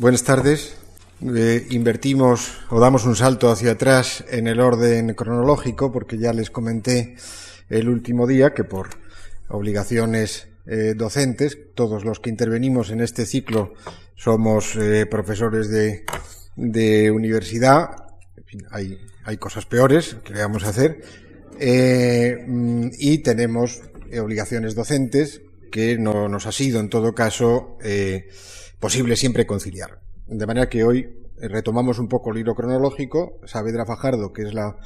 Buenas tardes. Eh, invertimos o damos un salto hacia atrás en el orden cronológico porque ya les comenté el último día que por obligaciones eh, docentes, todos los que intervenimos en este ciclo somos eh, profesores de, universidad, en fin, hay, hay cosas peores que le vamos a hacer, mm, y tenemos obligaciones docentes que no nos ha sido en todo caso posible siempre conciliar. De manera que hoy retomamos un poco el hilo cronológico. Saavedra Fajardo, que es la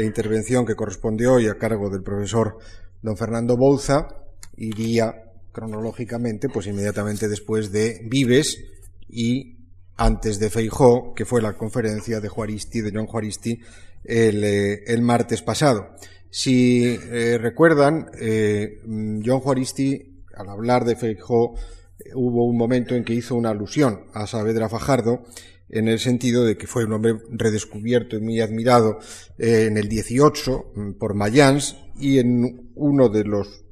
intervención que corresponde hoy a cargo del profesor don Fernando Bouza, iría cronológicamente, pues inmediatamente después de Vives y antes de Feijó, que fue la conferencia de Juaristi, de John Juaristi, el, eh, martes pasado. Si eh, recuerdan, eh, John Juaristi, al hablar de Feijó, hubo un momento en que hizo una alusión a Saavedra Fajardo en el sentido de que fue un hombre redescubierto y muy admirado eh, en el 18 mm, por Mayans y en uno de los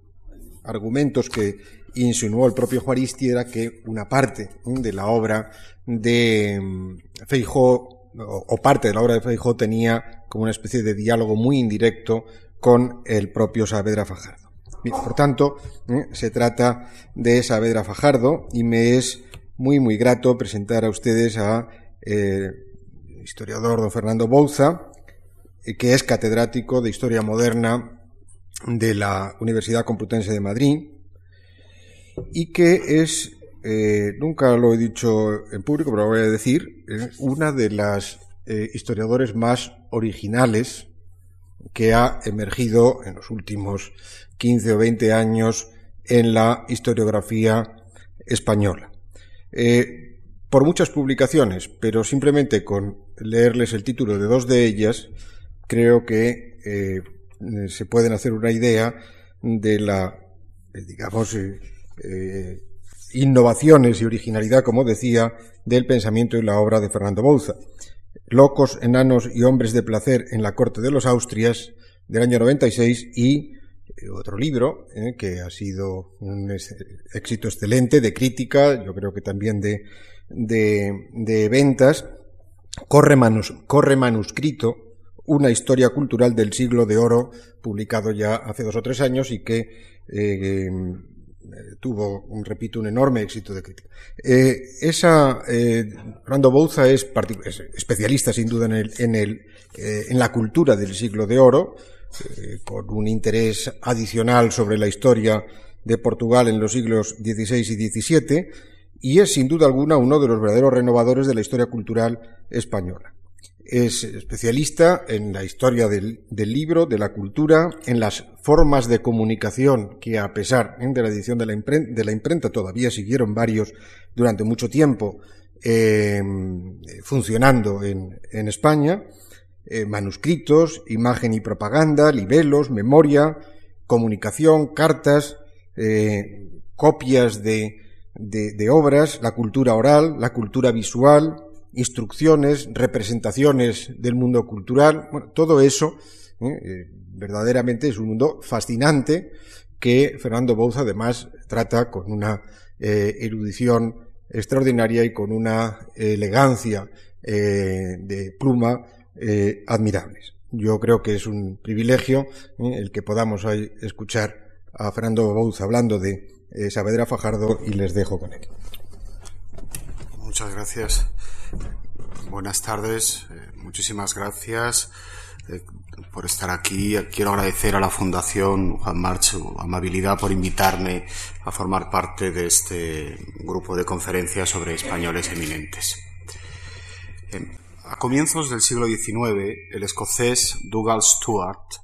argumentos que insinuó el propio Juaristi era que una parte mm, de la obra de mm, Feijó o parte de la obra de Feijó tenía como una especie de diálogo muy indirecto con el propio Saavedra Fajardo por tanto, ¿eh? se trata de Saavedra Fajardo y me es muy, muy grato presentar a ustedes a eh, historiador don Fernando Bouza, eh, que es catedrático de Historia Moderna de la Universidad Complutense de Madrid y que es, nunca lo he dicho en público, pero lo voy a decir, una de las historiadores más originales que ha emergido en los últimos 15 o 20 años en la historiografía española. Eh, por muchas publicaciones, pero simplemente con leerles el título de dos de ellas, creo que eh, se pueden hacer una idea de la, eh, digamos, innovaciones y originalidad, como decía, del pensamiento y la obra de Fernando Bouza. Locos, enanos y hombres de placer en la corte de los Austrias del año 96 y eh, otro libro eh, que ha sido un éxito excelente de crítica, yo creo que también de, de, ventas, Corre, Corre manuscrito, una historia cultural del siglo de oro, publicado ya hace dos o tres años y que eh, tuvo, un, repito, un enorme éxito de crítica. Eh, esa, eh, Fernando Bouza es, especialista sin duda en, el, en, el, eh, en la cultura del siglo de oro, eh, con un interés adicional sobre la historia de Portugal en los siglos XVI y XVII, y es sin duda alguna uno de los verdaderos renovadores de la historia cultural española. Es especialista en la historia del, libro, de la cultura, en las formas de comunicación que, a pesar ¿eh? de la edición de la, imprenta, todavía siguieron varios durante mucho tiempo eh, funcionando en, España, eh, manuscritos, imagen y propaganda, libelos, memoria, comunicación, cartas, copias de obras, la cultura oral, la cultura visual, instrucciones, representaciones del mundo cultural, bueno, todo eso ¿eh? Eh, verdaderamente es un mundo fascinante que Fernando Bouza además trata con una eh, erudición extraordinaria y con una elegancia de pluma admirables. Yo creo que es un privilegio el que podamos hoy escuchar a Fernando Bouza hablando de Saavedra Fajardo y les dejo con él. Muchas gracias. Buenas tardes, eh, muchísimas gracias eh, por estar aquí. Quiero agradecer a la Fundación Juan March su amabilidad por invitarme a formar parte de este grupo de conferencias sobre españoles eminentes. Eh, a comienzos del siglo XIX, el escocés Dougal Stewart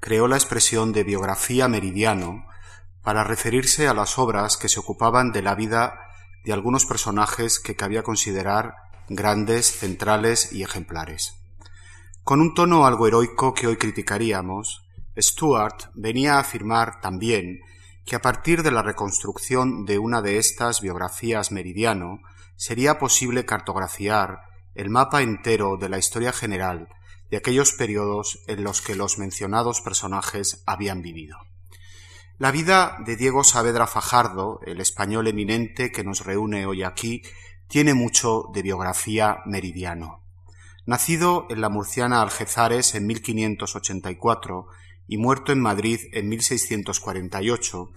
creó la expresión de biografía meridiano para referirse a las obras que se ocupaban de la vida de algunos personajes que cabía considerar grandes, centrales y ejemplares. Con un tono algo heroico que hoy criticaríamos, Stuart venía a afirmar también que a partir de la reconstrucción de una de estas biografías meridiano sería posible cartografiar el mapa entero de la historia general de aquellos periodos en los que los mencionados personajes habían vivido. La vida de Diego Saavedra Fajardo, el español eminente que nos reúne hoy aquí, tiene mucho de biografía meridiano. Nacido en la murciana Algezares en 1584 y muerto en Madrid en 1648,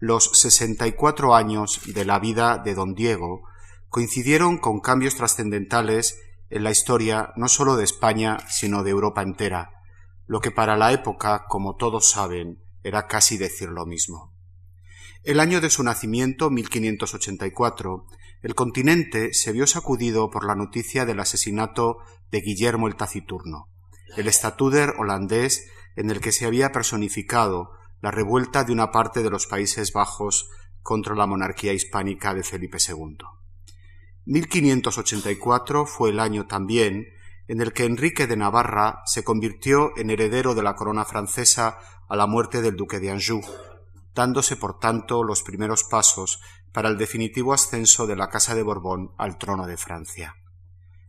los 64 años de la vida de don Diego coincidieron con cambios trascendentales en la historia no sólo de España, sino de Europa entera, lo que para la época, como todos saben, era casi decir lo mismo. El año de su nacimiento, 1584, el continente se vio sacudido por la noticia del asesinato de Guillermo el Taciturno, el estatúder holandés en el que se había personificado la revuelta de una parte de los Países Bajos contra la monarquía hispánica de Felipe II. 1584 fue el año también en el que Enrique de Navarra se convirtió en heredero de la corona francesa a la muerte del duque de Anjou, dándose por tanto los primeros pasos para el definitivo ascenso de la Casa de Borbón al trono de Francia.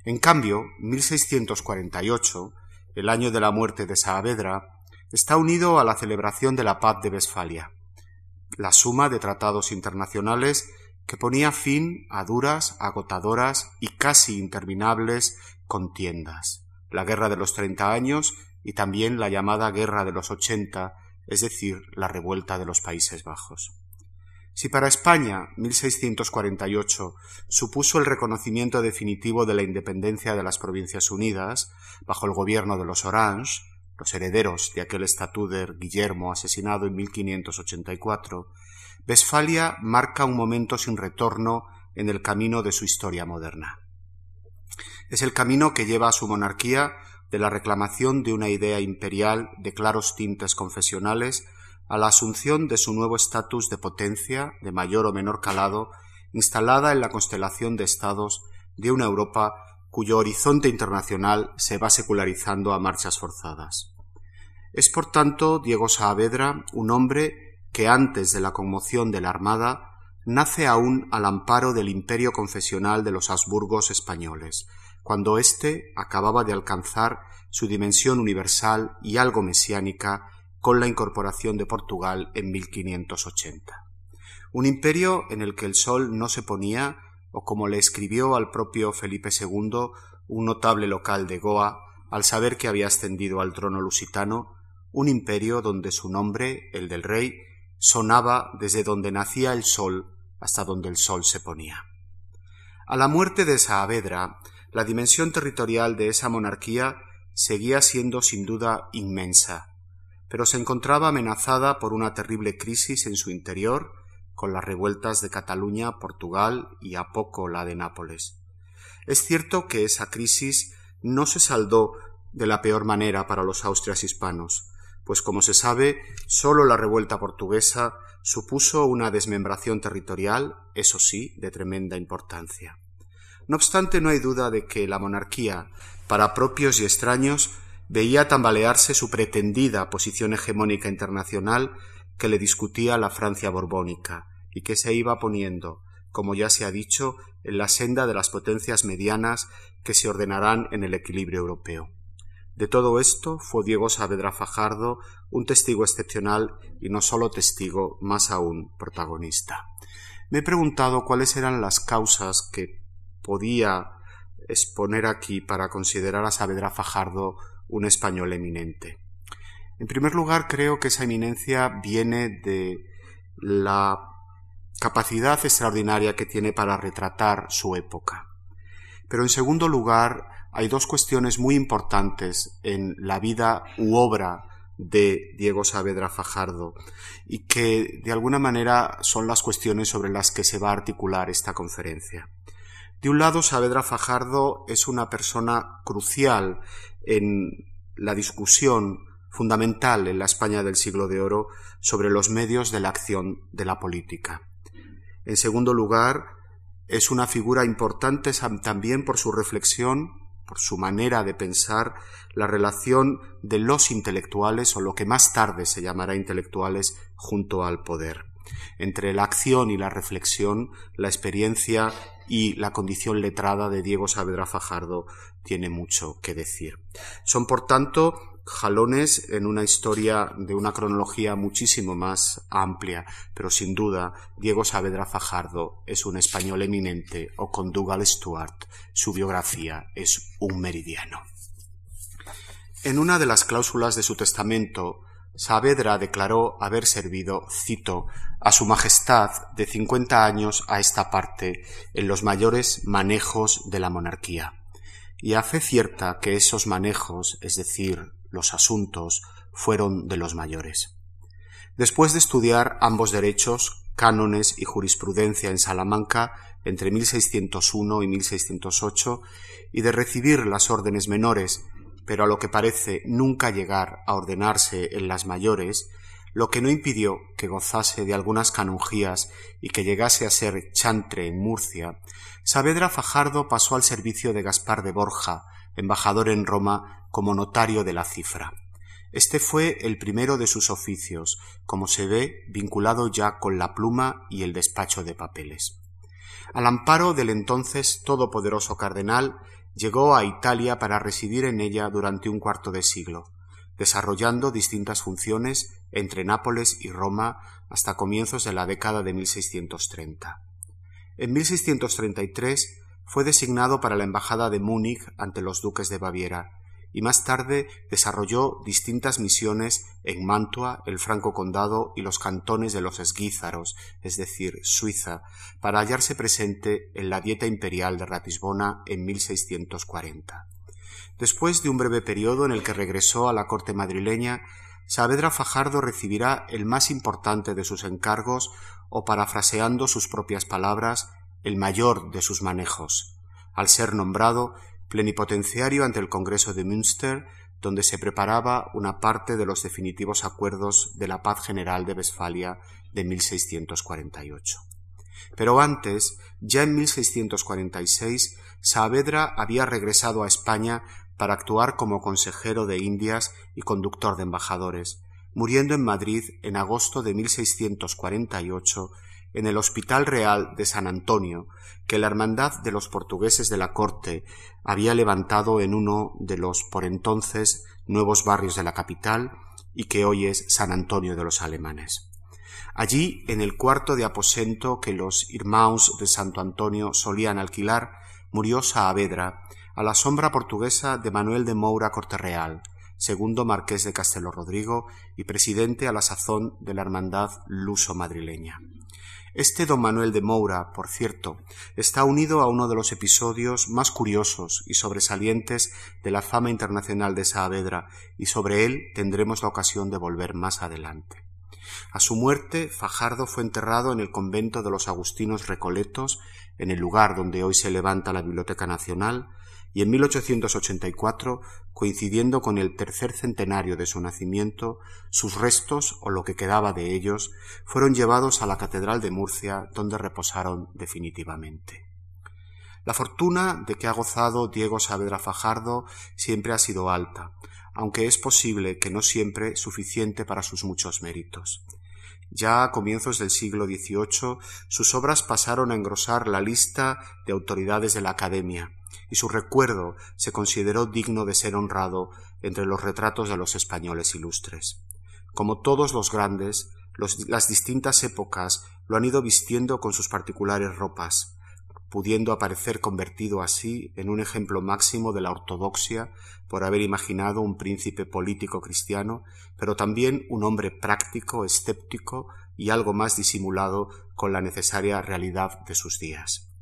En cambio, 1648, el año de la muerte de Saavedra, está unido a la celebración de la paz de Westfalia, la suma de tratados internacionales que ponía fin a duras, agotadoras y casi interminables contiendas, la Guerra de los Treinta Años y también la llamada Guerra de los Ochenta, es decir, la revuelta de los Países Bajos. Si para España 1648 supuso el reconocimiento definitivo de la independencia de las Provincias Unidas, bajo el gobierno de los Orange, los herederos de aquel estatúder Guillermo asesinado en 1584, Westfalia marca un momento sin retorno en el camino de su historia moderna. Es el camino que lleva a su monarquía de la reclamación de una idea imperial de claros tintes confesionales a la asunción de su nuevo estatus de potencia, de mayor o menor calado, instalada en la constelación de estados de una Europa cuyo horizonte internacional se va secularizando a marchas forzadas. Es por tanto Diego Saavedra un hombre que antes de la conmoción de la Armada nace aún al amparo del imperio confesional de los Habsburgos españoles, cuando éste acababa de alcanzar su dimensión universal y algo mesiánica con la incorporación de Portugal en 1580. Un imperio en el que el sol no se ponía, o como le escribió al propio Felipe II, un notable local de Goa, al saber que había ascendido al trono lusitano, un imperio donde su nombre, el del rey, sonaba desde donde nacía el sol hasta donde el sol se ponía. A la muerte de Saavedra, la dimensión territorial de esa monarquía seguía siendo sin duda inmensa, pero se encontraba amenazada por una terrible crisis en su interior, con las revueltas de Cataluña, Portugal y a poco la de Nápoles. Es cierto que esa crisis no se saldó de la peor manera para los austrias hispanos, pues como se sabe, sólo la revuelta portuguesa supuso una desmembración territorial, eso sí, de tremenda importancia. No obstante, no hay duda de que la monarquía, para propios y extraños, veía tambalearse su pretendida posición hegemónica internacional que le discutía la Francia borbónica y que se iba poniendo, como ya se ha dicho, en la senda de las potencias medianas que se ordenarán en el equilibrio europeo. De todo esto fue Diego Saavedra Fajardo un testigo excepcional y no solo testigo, más aún protagonista. Me he preguntado cuáles eran las causas que podía exponer aquí para considerar a Saavedra Fajardo un español eminente. En primer lugar, creo que esa eminencia viene de la capacidad extraordinaria que tiene para retratar su época. Pero en segundo lugar, hay dos cuestiones muy importantes en la vida u obra de Diego Saavedra Fajardo y que de alguna manera son las cuestiones sobre las que se va a articular esta conferencia. De un lado, Saavedra Fajardo es una persona crucial en la discusión fundamental en la España del siglo de oro sobre los medios de la acción de la política. En segundo lugar, es una figura importante también por su reflexión por su manera de pensar, la relación de los intelectuales o lo que más tarde se llamará intelectuales junto al poder. Entre la acción y la reflexión, la experiencia y la condición letrada de Diego Saavedra Fajardo tiene mucho que decir. Son, por tanto, jalones en una historia de una cronología muchísimo más amplia, pero sin duda Diego Saavedra Fajardo es un español eminente o con Dougal Stuart su biografía es un meridiano. En una de las cláusulas de su testamento, Saavedra declaró haber servido, cito, a su Majestad de cincuenta años a esta parte en los mayores manejos de la monarquía. Y hace cierta que esos manejos, es decir, los asuntos, fueron de los mayores. Después de estudiar ambos derechos, cánones y jurisprudencia en Salamanca entre 1601 y 1608, y de recibir las órdenes menores pero a lo que parece nunca llegar a ordenarse en las mayores, lo que no impidió que gozase de algunas canonjías y que llegase a ser chantre en Murcia, Saavedra Fajardo pasó al servicio de Gaspar de Borja, embajador en Roma, como notario de la cifra. Este fue el primero de sus oficios, como se ve, vinculado ya con la pluma y el despacho de papeles. Al amparo del entonces todopoderoso cardenal, llegó a Italia para residir en ella durante un cuarto de siglo, desarrollando distintas funciones entre Nápoles y Roma hasta comienzos de la década de 1630. En 1633 fue designado para la Embajada de Múnich ante los duques de Baviera, y más tarde desarrolló distintas misiones en Mantua, el Franco Condado y los cantones de los Esguízaros, es decir, Suiza, para hallarse presente en la Dieta Imperial de Ratisbona en 1640. Después de un breve periodo en el que regresó a la corte madrileña, Saavedra Fajardo recibirá el más importante de sus encargos o, parafraseando sus propias palabras, el mayor de sus manejos, al ser nombrado plenipotenciario ante el Congreso de Münster, donde se preparaba una parte de los definitivos acuerdos de la paz general de Westfalia de 1648. Pero antes, ya en 1646, Saavedra había regresado a España para actuar como consejero de Indias y conductor de embajadores, muriendo en Madrid en agosto de 1648 en el Hospital Real de San Antonio, que la Hermandad de los Portugueses de la Corte había levantado en uno de los por entonces nuevos barrios de la capital y que hoy es San Antonio de los Alemanes. Allí, en el cuarto de aposento que los Irmãos de Santo Antonio solían alquilar, murió Saavedra, a la sombra portuguesa de Manuel de Moura Corterreal, segundo marqués de Castelo Rodrigo y presidente a la sazón de la Hermandad Luso madrileña. Este don Manuel de Moura, por cierto, está unido a uno de los episodios más curiosos y sobresalientes de la fama internacional de Saavedra, y sobre él tendremos la ocasión de volver más adelante. A su muerte, Fajardo fue enterrado en el convento de los Agustinos Recoletos, en el lugar donde hoy se levanta la Biblioteca Nacional, y en 1884, coincidiendo con el tercer centenario de su nacimiento, sus restos, o lo que quedaba de ellos, fueron llevados a la Catedral de Murcia, donde reposaron definitivamente. La fortuna de que ha gozado Diego Saavedra Fajardo siempre ha sido alta, aunque es posible que no siempre suficiente para sus muchos méritos. Ya a comienzos del siglo XVIII sus obras pasaron a engrosar la lista de autoridades de la Academia, y su recuerdo se consideró digno de ser honrado entre los retratos de los españoles ilustres. Como todos los grandes, las distintas épocas lo han ido vistiendo con sus particulares ropas, pudiendo aparecer convertido así en un ejemplo máximo de la ortodoxia por haber imaginado un príncipe político cristiano, pero también un hombre práctico, escéptico y algo más disimulado con la necesaria realidad de sus días.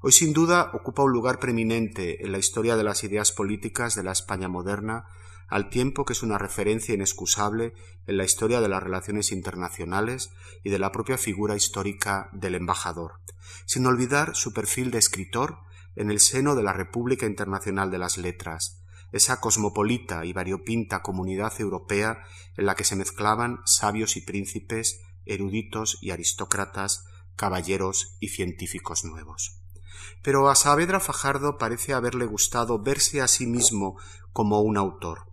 Hoy sin duda ocupa un lugar preeminente en la historia de las ideas políticas de la España moderna, al tiempo que es una referencia inexcusable en la historia de las relaciones internacionales y de la propia figura histórica del embajador, sin olvidar su perfil de escritor en el seno de la República Internacional de las Letras, esa cosmopolita y variopinta comunidad europea en la que se mezclaban sabios y príncipes, eruditos y aristócratas, caballeros y científicos nuevos. Pero a Saavedra Fajardo parece haberle gustado verse a sí mismo como un autor,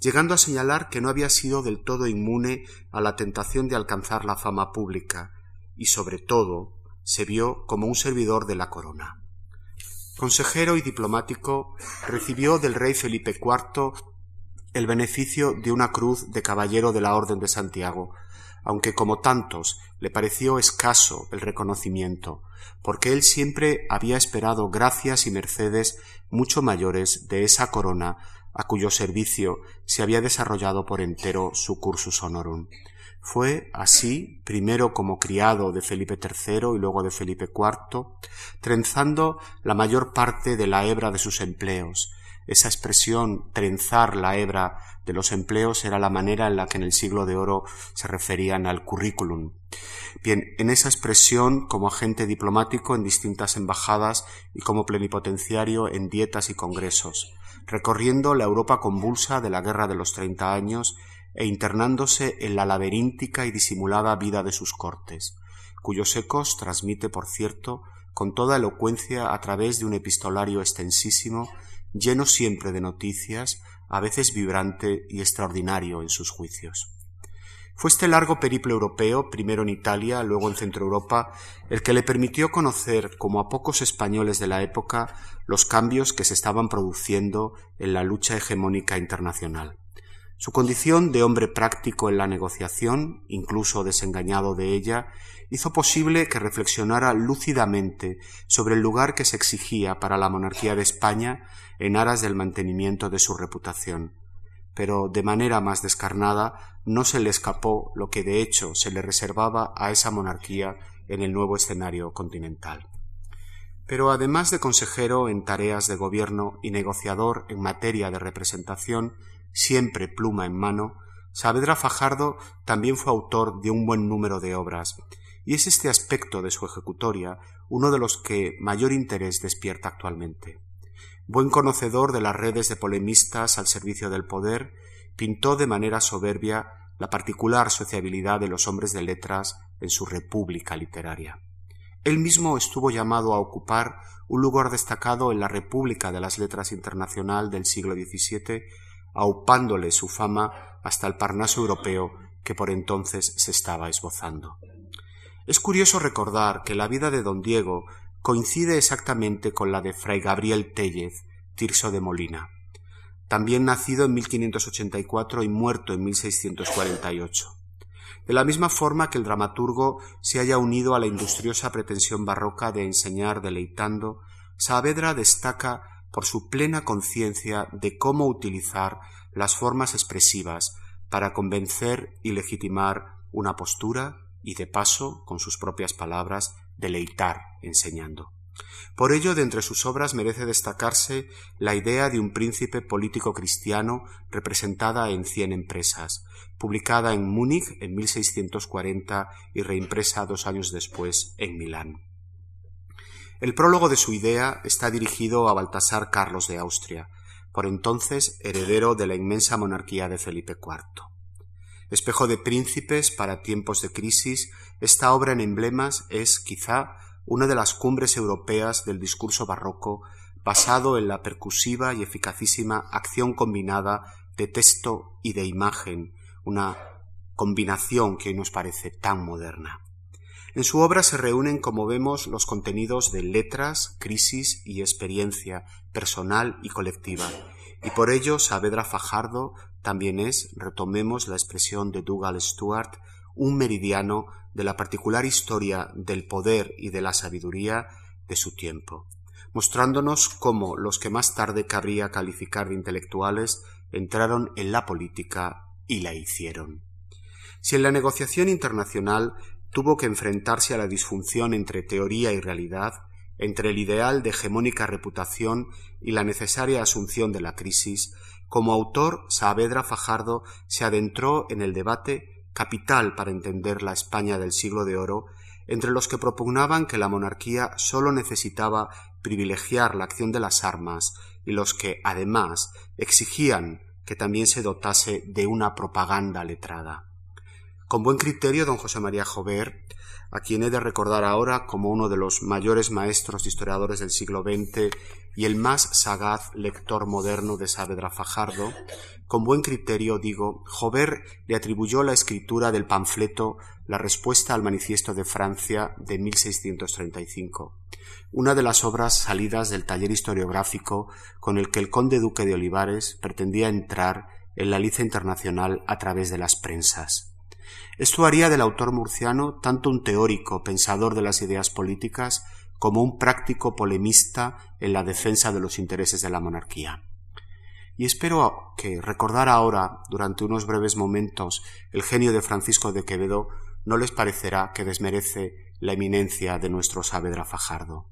llegando a señalar que no había sido del todo inmune a la tentación de alcanzar la fama pública, y sobre todo se vio como un servidor de la corona. Consejero y diplomático, recibió del rey Felipe IV el beneficio de una cruz de caballero de la Orden de Santiago, aunque como tantos le pareció escaso el reconocimiento, porque él siempre había esperado gracias y mercedes mucho mayores de esa corona a cuyo servicio se había desarrollado por entero su cursus honorum. Fue así, primero como criado de Felipe III y luego de Felipe IV, trenzando la mayor parte de la hebra de sus empleos. Esa expresión trenzar la hebra de los empleos era la manera en la que en el siglo de oro se referían al currículum. Bien, en esa expresión, como agente diplomático en distintas embajadas y como plenipotenciario en dietas y congresos, recorriendo la Europa convulsa de la Guerra de los Treinta Años e internándose en la laberíntica y disimulada vida de sus cortes, cuyos ecos transmite, por cierto, con toda elocuencia a través de un epistolario extensísimo, lleno siempre de noticias, a veces vibrante y extraordinario en sus juicios. Fue este largo periplo europeo, primero en Italia, luego en Centro Europa, el que le permitió conocer, como a pocos españoles de la época, los cambios que se estaban produciendo en la lucha hegemónica internacional. Su condición de hombre práctico en la negociación, incluso desengañado de ella, hizo posible que reflexionara lúcidamente sobre el lugar que se exigía para la monarquía de España en aras del mantenimiento de su reputación. Pero de manera más descarnada no se le escapó lo que de hecho se le reservaba a esa monarquía en el nuevo escenario continental. Pero además de consejero en tareas de gobierno y negociador en materia de representación, siempre pluma en mano, Saavedra Fajardo también fue autor de un buen número de obras, y es este aspecto de su ejecutoria uno de los que mayor interés despierta actualmente. Buen conocedor de las redes de polemistas al servicio del poder, pintó de manera soberbia la particular sociabilidad de los hombres de letras en su república literaria. Él mismo estuvo llamado a ocupar un lugar destacado en la República de las Letras Internacional del siglo XVII aupándole su fama hasta el Parnaso europeo que por entonces se estaba esbozando. Es curioso recordar que la vida de don Diego coincide exactamente con la de fray Gabriel Tellez, Tirso de Molina, también nacido en 1584 y muerto en 1648. De la misma forma que el dramaturgo se haya unido a la industriosa pretensión barroca de enseñar deleitando, Saavedra destaca por su plena conciencia de cómo utilizar las formas expresivas para convencer y legitimar una postura y de paso, con sus propias palabras, deleitar enseñando. Por ello, de entre sus obras merece destacarse la idea de un príncipe político cristiano representada en cien empresas, publicada en Múnich en 1640 y reimpresa dos años después en Milán. El prólogo de su idea está dirigido a Baltasar Carlos de Austria, por entonces heredero de la inmensa monarquía de Felipe IV. Espejo de príncipes para tiempos de crisis, esta obra en emblemas es, quizá, una de las cumbres europeas del discurso barroco basado en la percusiva y eficacísima acción combinada de texto y de imagen, una combinación que hoy nos parece tan moderna. En su obra se reúnen, como vemos, los contenidos de letras, crisis y experiencia personal y colectiva. Y por ello Saavedra Fajardo también es, retomemos la expresión de Dougal Stewart, un meridiano de la particular historia del poder y de la sabiduría de su tiempo, mostrándonos cómo los que más tarde cabría calificar de intelectuales entraron en la política y la hicieron. Si en la negociación internacional tuvo que enfrentarse a la disfunción entre teoría y realidad, entre el ideal de hegemónica reputación y la necesaria asunción de la crisis, como autor, Saavedra Fajardo se adentró en el debate capital para entender la España del siglo de oro, entre los que propugnaban que la monarquía sólo necesitaba privilegiar la acción de las armas y los que, además, exigían que también se dotase de una propaganda letrada. Con buen criterio, don José María Jover, a quien he de recordar ahora como uno de los mayores maestros historiadores del siglo XX y el más sagaz lector moderno de Saavedra Fajardo, con buen criterio digo, Jover le atribuyó la escritura del panfleto La respuesta al manifiesto de Francia de 1635, una de las obras salidas del taller historiográfico con el que el conde duque de Olivares pretendía entrar en la liza internacional a través de las prensas. Esto haría del autor murciano tanto un teórico pensador de las ideas políticas como un práctico polemista en la defensa de los intereses de la monarquía. Y espero que recordar ahora, durante unos breves momentos, el genio de Francisco de Quevedo no les parecerá que desmerece la eminencia de nuestro Saavedra Fajardo.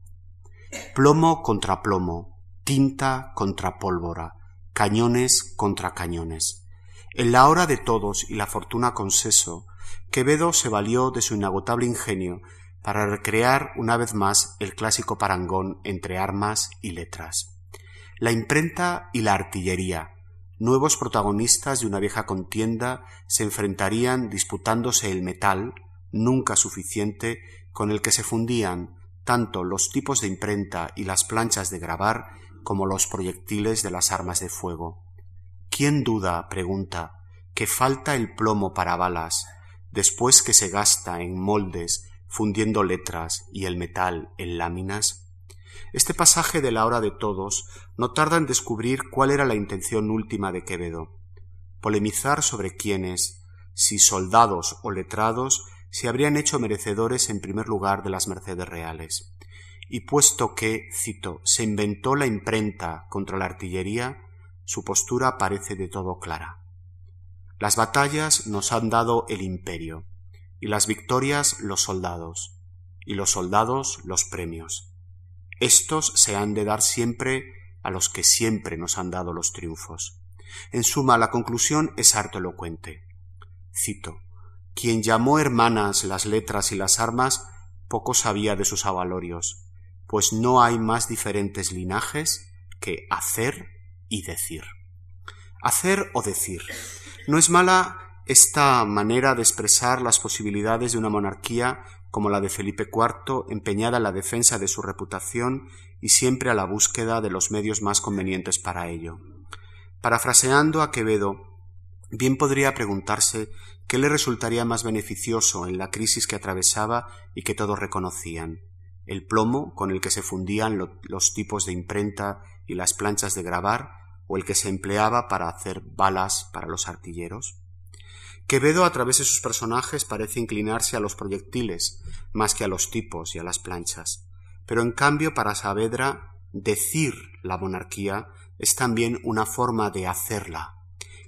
Plomo contra plomo, tinta contra pólvora, cañones contra cañones. En la hora de todos y la fortuna con seso, Quevedo se valió de su inagotable ingenio para recrear una vez más el clásico parangón entre armas y letras. La imprenta y la artillería, nuevos protagonistas de una vieja contienda, se enfrentarían disputándose el metal, nunca suficiente, con el que se fundían tanto los tipos de imprenta y las planchas de grabar como los proyectiles de las armas de fuego. ¿Quién duda, pregunta, que falta el plomo para balas, después que se gasta en moldes, fundiendo letras y el metal en láminas? Este pasaje de la hora de todos no tarda en descubrir cuál era la intención última de Quevedo polemizar sobre quiénes, si soldados o letrados, se habrían hecho merecedores en primer lugar de las mercedes reales. Y puesto que, cito, se inventó la imprenta contra la artillería, su postura parece de todo clara. Las batallas nos han dado el imperio, y las victorias los soldados, y los soldados los premios. Estos se han de dar siempre a los que siempre nos han dado los triunfos. En suma, la conclusión es harto elocuente. Cito, quien llamó hermanas las letras y las armas, poco sabía de sus avalorios, pues no hay más diferentes linajes que hacer y decir. Hacer o decir. No es mala esta manera de expresar las posibilidades de una monarquía como la de Felipe IV, empeñada en la defensa de su reputación y siempre a la búsqueda de los medios más convenientes para ello. Parafraseando a Quevedo, bien podría preguntarse qué le resultaría más beneficioso en la crisis que atravesaba y que todos reconocían el plomo con el que se fundían los tipos de imprenta y las planchas de grabar, o el que se empleaba para hacer balas para los artilleros. Quevedo a través de sus personajes parece inclinarse a los proyectiles más que a los tipos y a las planchas. Pero en cambio para Saavedra decir la monarquía es también una forma de hacerla.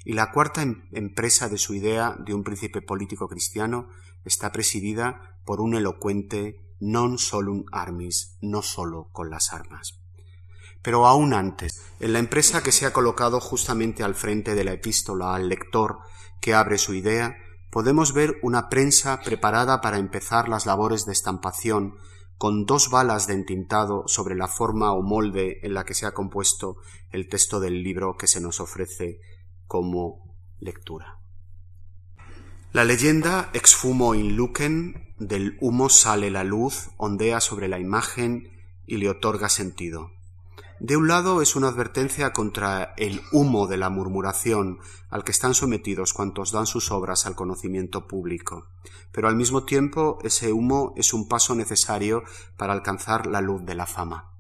Y la cuarta em-, empresa de su idea de un príncipe político cristiano está presidida por un elocuente non solum armis, no solo con las armas. Pero aún antes, en la empresa que se ha colocado justamente al frente de la epístola al lector que abre su idea, podemos ver una prensa preparada para empezar las labores de estampación con dos balas de entintado sobre la forma o molde en la que se ha compuesto el texto del libro que se nos ofrece como lectura. La leyenda ex fumo in lucen, del humo sale la luz, ondea sobre la imagen y le otorga sentido. De un lado es una advertencia contra el humo de la murmuración al que están sometidos cuantos dan sus obras al conocimiento público, pero al mismo tiempo ese humo es un paso necesario para alcanzar la luz de la fama.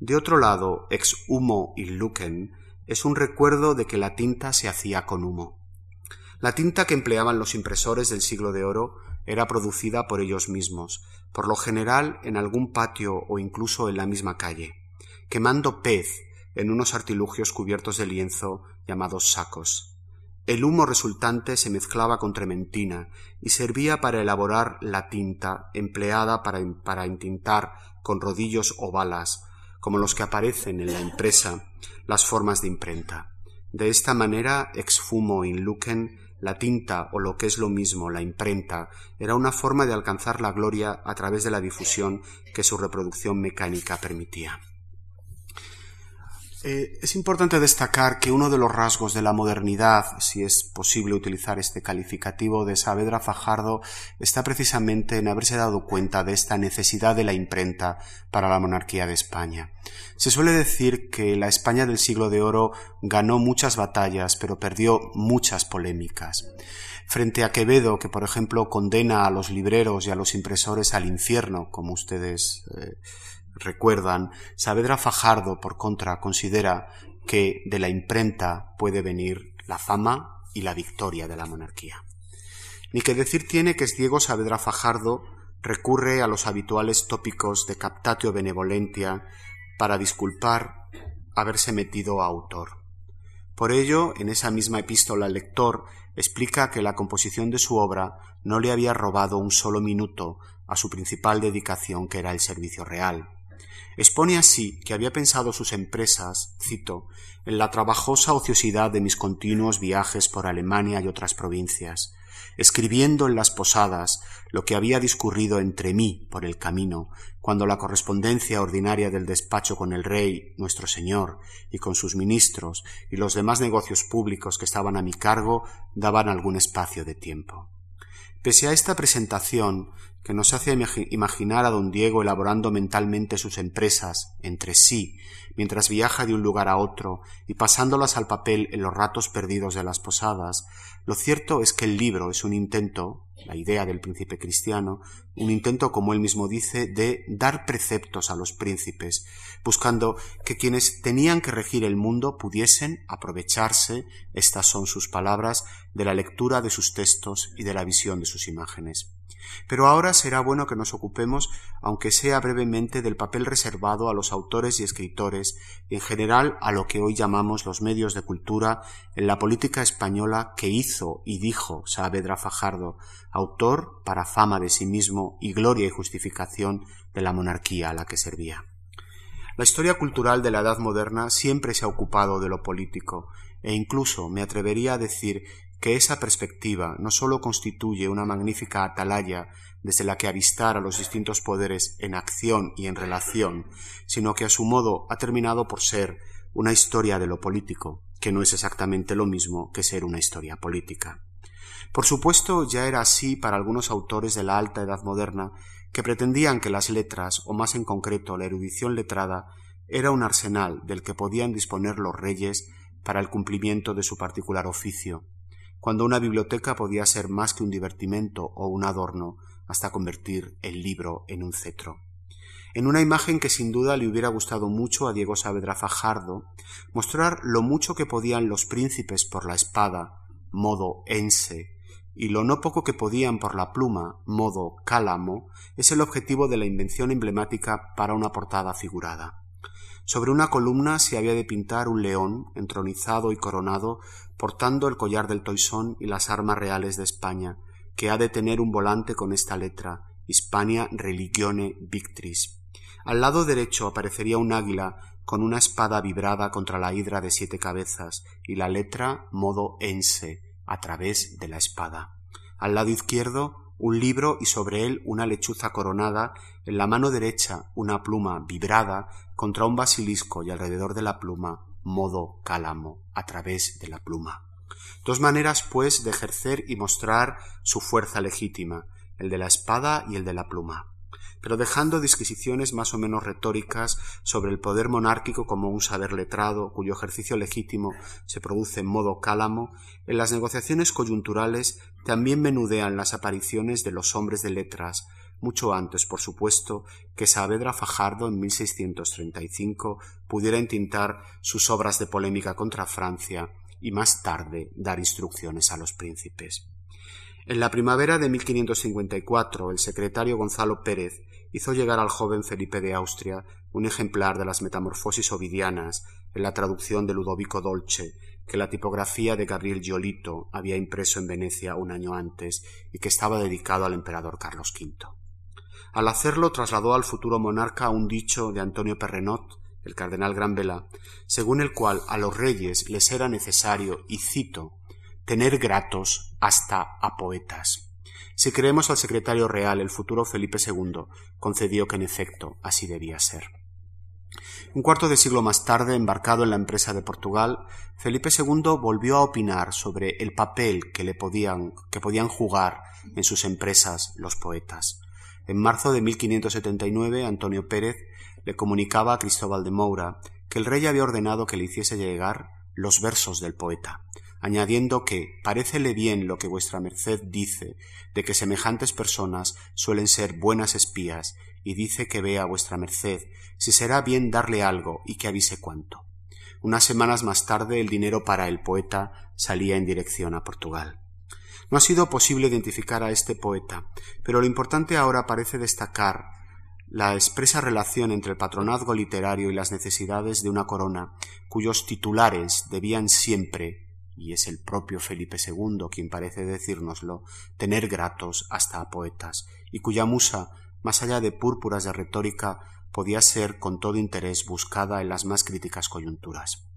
De otro lado, ex humo y lucen es un recuerdo de que la tinta se hacía con humo. La tinta que empleaban los impresores del siglo de oro era producida por ellos mismos, por lo general en algún patio o incluso en la misma calle quemando pez en unos artilugios cubiertos de lienzo llamados sacos. El humo resultante se mezclaba con trementina y servía para elaborar la tinta empleada para, para con rodillos o balas, como los que aparecen en la impresa, las formas de imprenta. De esta manera, ex fumo in lucen, la tinta o lo que es lo mismo, la imprenta, era una forma de alcanzar la gloria a través de la difusión que su reproducción mecánica permitía. Eh, es importante destacar que uno de los rasgos de la modernidad, si es posible utilizar este calificativo de Saavedra Fajardo, está precisamente en haberse dado cuenta de esta necesidad de la imprenta para la monarquía de España. Se suele decir que la España del siglo de oro ganó muchas batallas, pero perdió muchas polémicas. Frente a Quevedo, que por ejemplo condena a los libreros y a los impresores al infierno, como ustedes eh, recuerdan, Saavedra Fajardo, por contra, considera que de la imprenta puede venir la fama y la victoria de la monarquía. Ni que decir tiene que es Diego Saavedra Fajardo recurre a los habituales tópicos de captatio benevolentia para disculpar haberse metido a autor. Por ello, en esa misma epístola al lector explica que la composición de su obra no le había robado un solo minuto a su principal dedicación, que era el servicio real. Expone así que había pensado sus empresas, cito, en la trabajosa ociosidad de mis continuos viajes por Alemania y otras provincias, escribiendo en las posadas lo que había discurrido entre mí por el camino, cuando la correspondencia ordinaria del despacho con el rey, nuestro señor, y con sus ministros, y los demás negocios públicos que estaban a mi cargo, daban algún espacio de tiempo. Pese a esta presentación, que nos hace imaginar a don Diego elaborando mentalmente sus empresas entre sí, mientras viaja de un lugar a otro y pasándolas al papel en los ratos perdidos de las posadas, lo cierto es que el libro es un intento, la idea del príncipe cristiano, un intento, como él mismo dice, de dar preceptos a los príncipes, buscando que quienes tenían que regir el mundo pudiesen aprovecharse, estas son sus palabras, de la lectura de sus textos y de la visión de sus imágenes. Pero ahora será bueno que nos ocupemos, aunque sea brevemente, del papel reservado a los autores y escritores, y en general a lo que hoy llamamos los medios de cultura, en la política española que hizo y dijo Saavedra Fajardo, autor para fama de sí mismo y gloria y justificación de la monarquía a la que servía. La historia cultural de la Edad moderna siempre se ha ocupado de lo político, e incluso me atrevería a decir que esa perspectiva no sólo constituye una magnífica atalaya desde la que avistar a los distintos poderes en acción y en relación, sino que a su modo ha terminado por ser una historia de lo político, que no es exactamente lo mismo que ser una historia política. Por supuesto, ya era así para algunos autores de la alta edad moderna que pretendían que las letras, o más en concreto la erudición letrada, era un arsenal del que podían disponer los reyes para el cumplimiento de su particular oficio, cuando una biblioteca podía ser más que un divertimento o un adorno, hasta convertir el libro en un cetro. En una imagen que sin duda le hubiera gustado mucho a Diego Saavedra Fajardo, mostrar lo mucho que podían los príncipes por la espada, modo ense, y lo no poco que podían por la pluma, modo cálamo, es el objetivo de la invención emblemática para una portada figurada. Sobre una columna se había de pintar un león entronizado y coronado portando el collar del toisón y las armas reales de España, que ha de tener un volante con esta letra Hispania Religione Victris. Al lado derecho aparecería un águila con una espada vibrada contra la hidra de siete cabezas y la letra modo ense a través de la espada. Al lado izquierdo un libro y sobre él una lechuza coronada, en la mano derecha una pluma vibrada contra un basilisco y alrededor de la pluma modo cálamo a través de la pluma. Dos maneras, pues, de ejercer y mostrar su fuerza legítima, el de la espada y el de la pluma pero dejando disquisiciones más o menos retóricas sobre el poder monárquico como un saber letrado cuyo ejercicio legítimo se produce en modo cálamo, en las negociaciones coyunturales también menudean las apariciones de los hombres de letras, mucho antes, por supuesto, que Saavedra Fajardo en 1635 pudiera entintar sus obras de polémica contra Francia y más tarde dar instrucciones a los príncipes. En la primavera de 1554, el secretario Gonzalo Pérez hizo llegar al joven Felipe de Austria un ejemplar de las Metamorfosis Ovidianas en la traducción de Ludovico Dolce, que la tipografía de Gabriel Giolito había impreso en Venecia un año antes y que estaba dedicado al emperador Carlos V. Al hacerlo trasladó al futuro monarca un dicho de Antonio Perrenot, el cardenal Gran Vela, según el cual a los reyes les era necesario, y cito, tener gratos hasta a poetas. Si creemos al secretario real, el futuro Felipe II concedió que en efecto así debía ser. Un cuarto de siglo más tarde, embarcado en la empresa de Portugal, Felipe II volvió a opinar sobre el papel que le podían, que podían jugar en sus empresas los poetas. En marzo de 1579, Antonio Pérez le comunicaba a Cristóbal de Moura que el rey había ordenado que le hiciese llegar los versos del poeta, añadiendo que parécele bien lo que vuestra merced dice de que semejantes personas suelen ser buenas espías, y dice que vea vuestra merced si será bien darle algo y que avise cuánto. Unas semanas más tarde el dinero para el poeta salía en dirección a Portugal. No ha sido posible identificar a este poeta, pero lo importante ahora parece destacar la expresa relación entre el patronazgo literario y las necesidades de una corona cuyos titulares debían siempre, y es el propio Felipe II quien parece decírnoslo, tener gratos hasta a poetas, y cuya musa, más allá de púrpuras de retórica, podía ser con todo interés buscada en las más críticas coyunturas.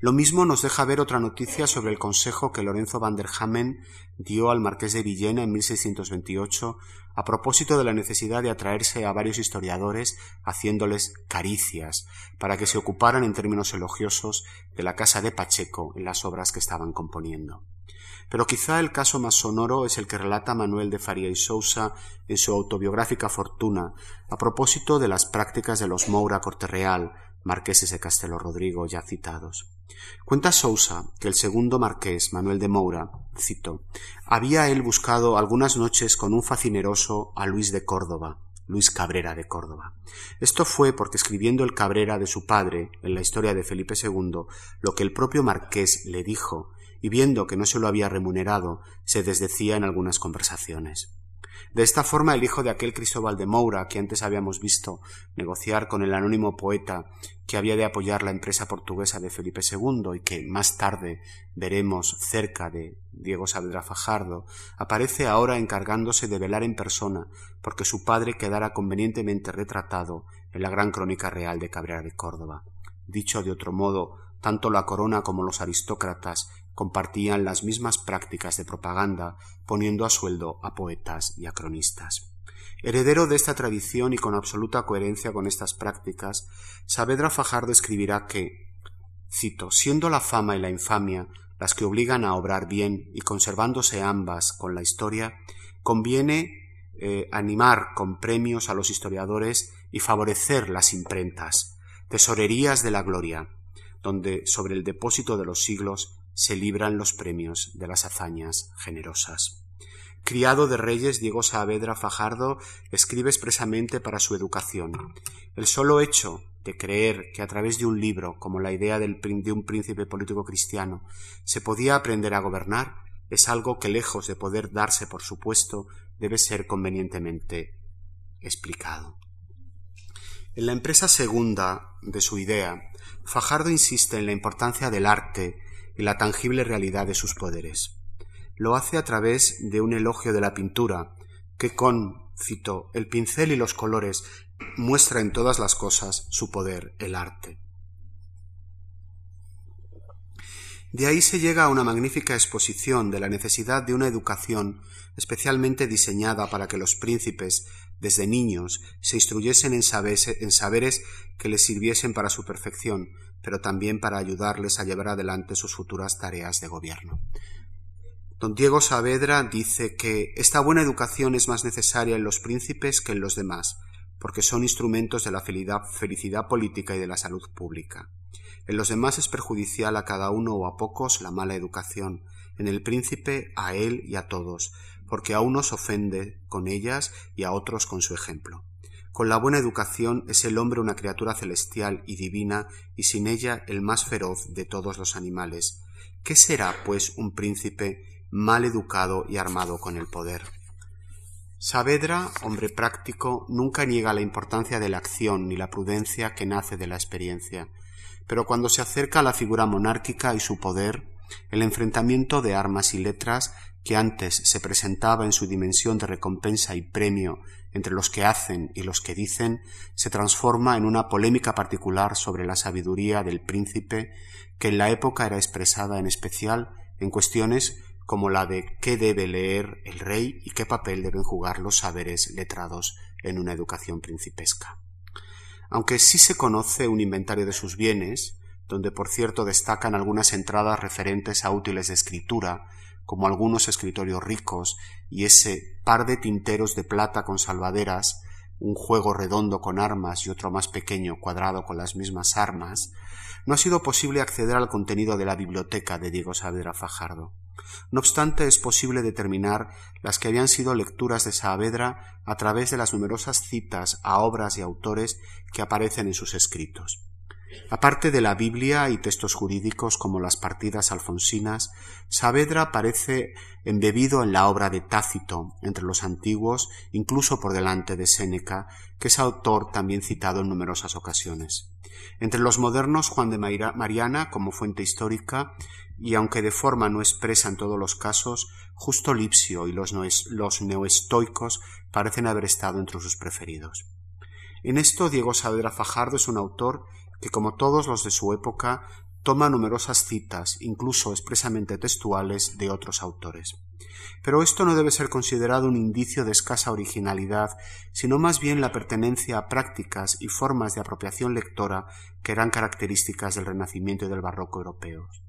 Lo mismo nos deja ver otra noticia sobre el consejo que Lorenzo van der Hamen dio al marqués de Villena en 1628 a propósito de la necesidad de atraerse a varios historiadores haciéndoles caricias para que se ocuparan en términos elogiosos de la casa de Pacheco en las obras que estaban componiendo. Pero quizá el caso más sonoro es el que relata Manuel de Faría y Sousa en su autobiográfica Fortuna, a propósito de las prácticas de los Moura Corte Real, marqueses de Castelo Rodrigo ya citados. Cuenta Sousa que el segundo marqués, Manuel de Moura, cito, había él buscado algunas noches con un facineroso a Luis de Córdoba, Luis Cabrera de Córdoba. Esto fue porque escribiendo el Cabrera de su padre en la historia de Felipe II, lo que el propio marqués le dijo, y viendo que no se lo había remunerado, se desdecía en algunas conversaciones. De esta forma, el hijo de aquel Cristóbal de Moura, que antes habíamos visto negociar con el anónimo poeta que había de apoyar la empresa portuguesa de Felipe II y que más tarde veremos cerca de Diego Saavedra Fajardo, aparece ahora encargándose de velar en persona porque su padre quedara convenientemente retratado en la gran crónica real de Cabrera de Córdoba. Dicho de otro modo, tanto la corona como los aristócratas compartían las mismas prácticas de propaganda, poniendo a sueldo a poetas y a cronistas. Heredero de esta tradición y con absoluta coherencia con estas prácticas, Saavedra Fajardo escribirá que, cito, siendo la fama y la infamia las que obligan a obrar bien y conservándose ambas con la historia, conviene eh, animar con premios a los historiadores y favorecer las imprentas, tesorerías de la gloria, donde sobre el depósito de los siglos se libran los premios de las hazañas generosas. Criado de reyes, Diego Saavedra Fajardo escribe expresamente para su educación. El solo hecho de creer que a través de un libro, como la idea de un príncipe político cristiano, se podía aprender a gobernar, es algo que, lejos de poder darse por supuesto, debe ser convenientemente explicado. En la empresa segunda de su idea, Fajardo insiste en la importancia del arte y la tangible realidad de sus poderes. Lo hace a través de un elogio de la pintura, que con, cito, el pincel y los colores muestra en todas las cosas su poder, el arte. De ahí se llega a una magnífica exposición de la necesidad de una educación especialmente diseñada para que los príncipes, desde niños, se instruyesen en, saberes que les sirviesen para su perfección, pero también para ayudarles a llevar adelante sus futuras tareas de gobierno. Don Diego Saavedra dice que esta buena educación es más necesaria en los príncipes que en los demás, porque son instrumentos de la felicidad política y de la salud pública. En los demás es perjudicial a cada uno o a pocos la mala educación, en el príncipe a él y a todos, porque a unos ofende con ellas y a otros con su ejemplo. Con la buena educación es el hombre una criatura celestial y divina y sin ella el más feroz de todos los animales. ¿Qué será, pues, un príncipe mal educado y armado con el poder? Saavedra, hombre práctico, nunca niega la importancia de la acción ni la prudencia que nace de la experiencia, pero cuando se acerca a la figura monárquica y su poder, el enfrentamiento de armas y letras que antes se presentaba en su dimensión de recompensa y premio entre los que hacen y los que dicen, se transforma en una polémica particular sobre la sabiduría del príncipe que en la época era expresada en especial en cuestiones como la de qué debe leer el rey y qué papel deben jugar los saberes letrados en una educación principesca. Aunque sí se conoce un inventario de sus bienes, donde por cierto destacan algunas entradas referentes a útiles de escritura, como algunos escritorios ricos y ese par de tinteros de plata con salvaderas, un juego redondo con armas y otro más pequeño cuadrado con las mismas armas, no ha sido posible acceder al contenido de la biblioteca de Diego Saavedra Fajardo. No obstante, es posible determinar las que habían sido lecturas de Saavedra a través de las numerosas citas a obras y autores que aparecen en sus escritos. Aparte de la Biblia y textos jurídicos como las partidas alfonsinas, Saavedra parece embebido en la obra de Tácito, entre los antiguos, incluso por delante de Séneca, que es autor también citado en numerosas ocasiones. Entre los modernos, Juan de Mariana, como fuente histórica, y aunque de forma no expresa en todos los casos, justo Lipsio y los, los neoestoicos parecen haber estado entre sus preferidos. En esto Diego Saavedra Fajardo es un autor que, como todos los de su época, toma numerosas citas, incluso expresamente textuales, de otros autores. Pero esto no debe ser considerado un indicio de escasa originalidad, sino más bien la pertenencia a prácticas y formas de apropiación lectora que eran características del Renacimiento y del Barroco europeos.